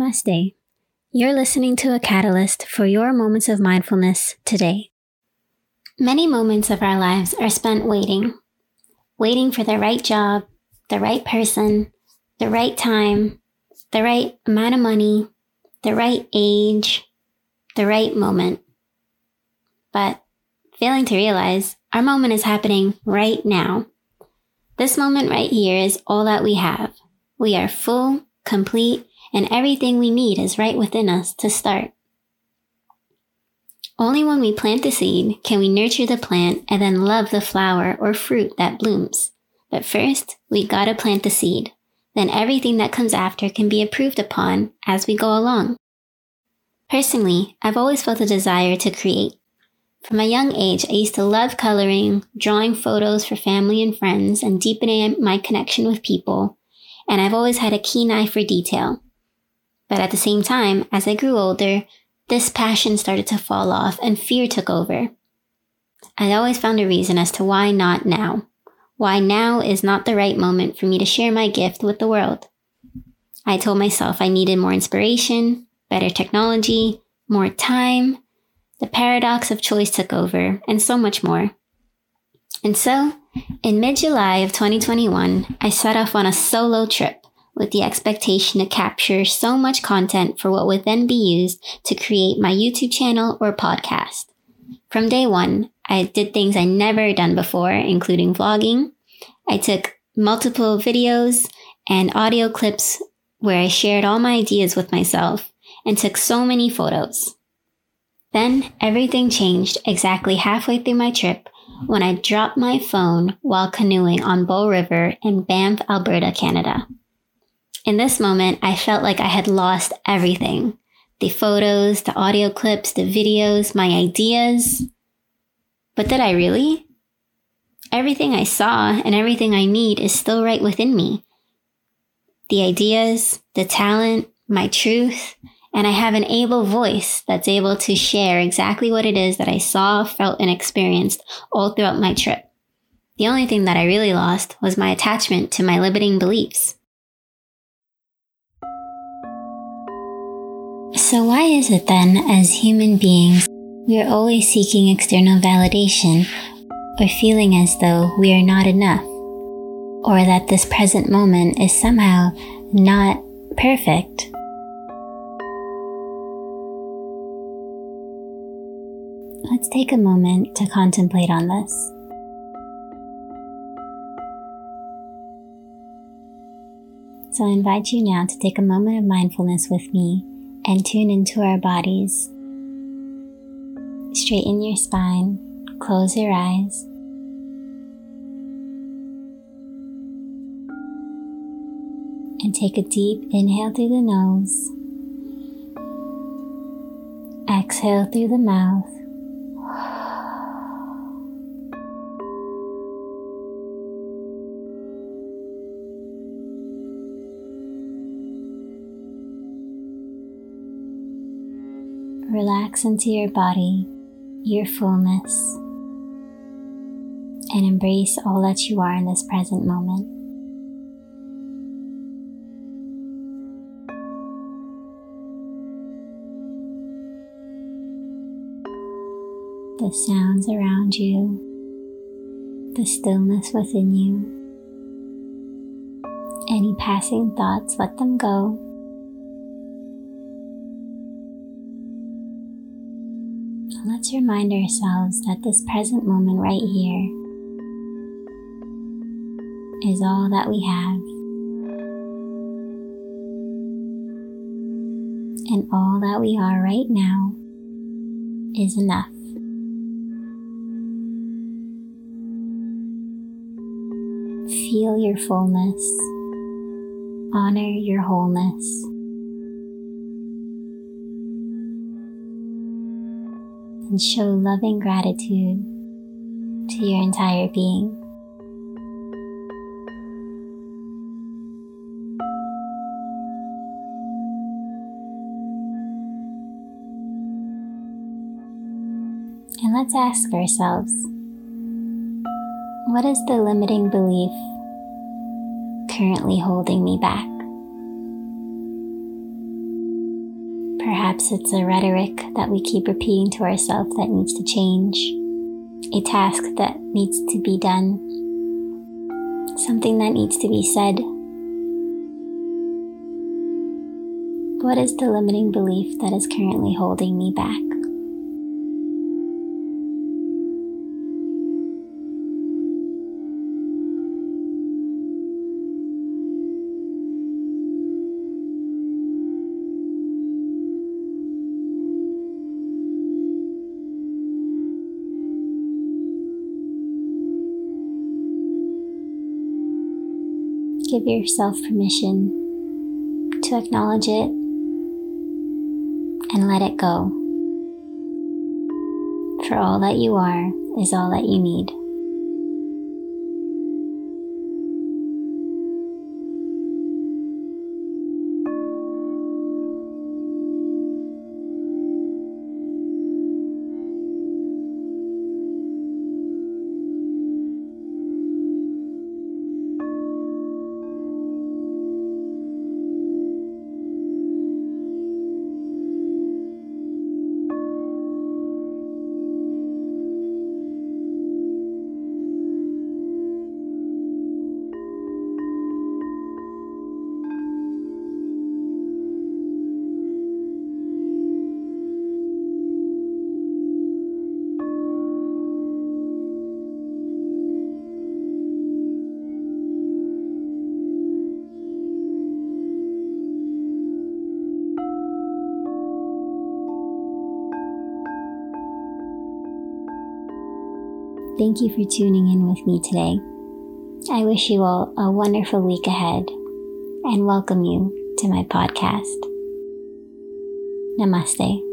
Namaste. You're listening to a catalyst for your moments of mindfulness today. Many moments of our lives are spent waiting, waiting for the right job, the right person, the right time, the right amount of money, the right age, the right moment. But failing to realize our moment is happening right now. This moment right here is all that we have. We are full, complete, and everything we need is right within us to start. Only when we plant the seed can we nurture the plant and then love the flower or fruit that blooms. But first, we gotta plant the seed. Then everything that comes after can be improved upon as we go along. Personally, I've always felt a desire to create. From a young age, I used to love coloring, drawing photos for family and friends, and deepening my connection with people, and I've always had a keen eye for detail. But at the same time, as I grew older, this passion started to fall off and fear took over. I always found a reason as to why not now. Why now is not the right moment for me to share my gift with the world. I told myself I needed more inspiration, better technology, more time. The paradox of choice took over, and so much more. And so, in mid July of 2021, I set off on a solo trip with the expectation to capture so much content for what would then be used to create my YouTube channel or podcast. From day one, I did things I never done before, including vlogging. I took multiple videos and audio clips where I shared all my ideas with myself and took so many photos. Then everything changed exactly halfway through my trip when I dropped my phone while canoeing on Bow River in Banff, Alberta, Canada. In this moment, I felt like I had lost everything the photos, the audio clips, the videos, my ideas. But did I really? Everything I saw and everything I need is still right within me. The ideas, the talent, my truth, and I have an able voice that's able to share exactly what it is that I saw, felt, and experienced all throughout my trip. The only thing that I really lost was my attachment to my limiting beliefs. So, why is it then, as human beings, we are always seeking external validation or feeling as though we are not enough? Or that this present moment is somehow not perfect? Let's take a moment to contemplate on this. So I invite you now to take a moment of mindfulness with me and tune into our bodies. Straighten your spine, close your eyes. And take a deep inhale through the nose. Exhale through the mouth. Relax into your body, your fullness, and embrace all that you are in this present moment. The sounds around you, the stillness within you. Any passing thoughts, let them go remind ourselves that this present moment right here is all that we have. And all that we are right now is enough. Feel your fullness, honor your wholeness. And show loving gratitude to your entire being. And let's ask ourselves what is the limiting belief currently holding me back? Perhaps it's a rhetoric that we keep repeating to ourselves that needs to change, a task that needs to be done, something that needs to be said. What is the limiting belief that is currently holding me back? Give yourself permission to acknowledge it and let it go. For all that you are is all that you need. Thank you for tuning in with me today. I wish you all a wonderful week ahead and welcome you to my podcast. Namaste.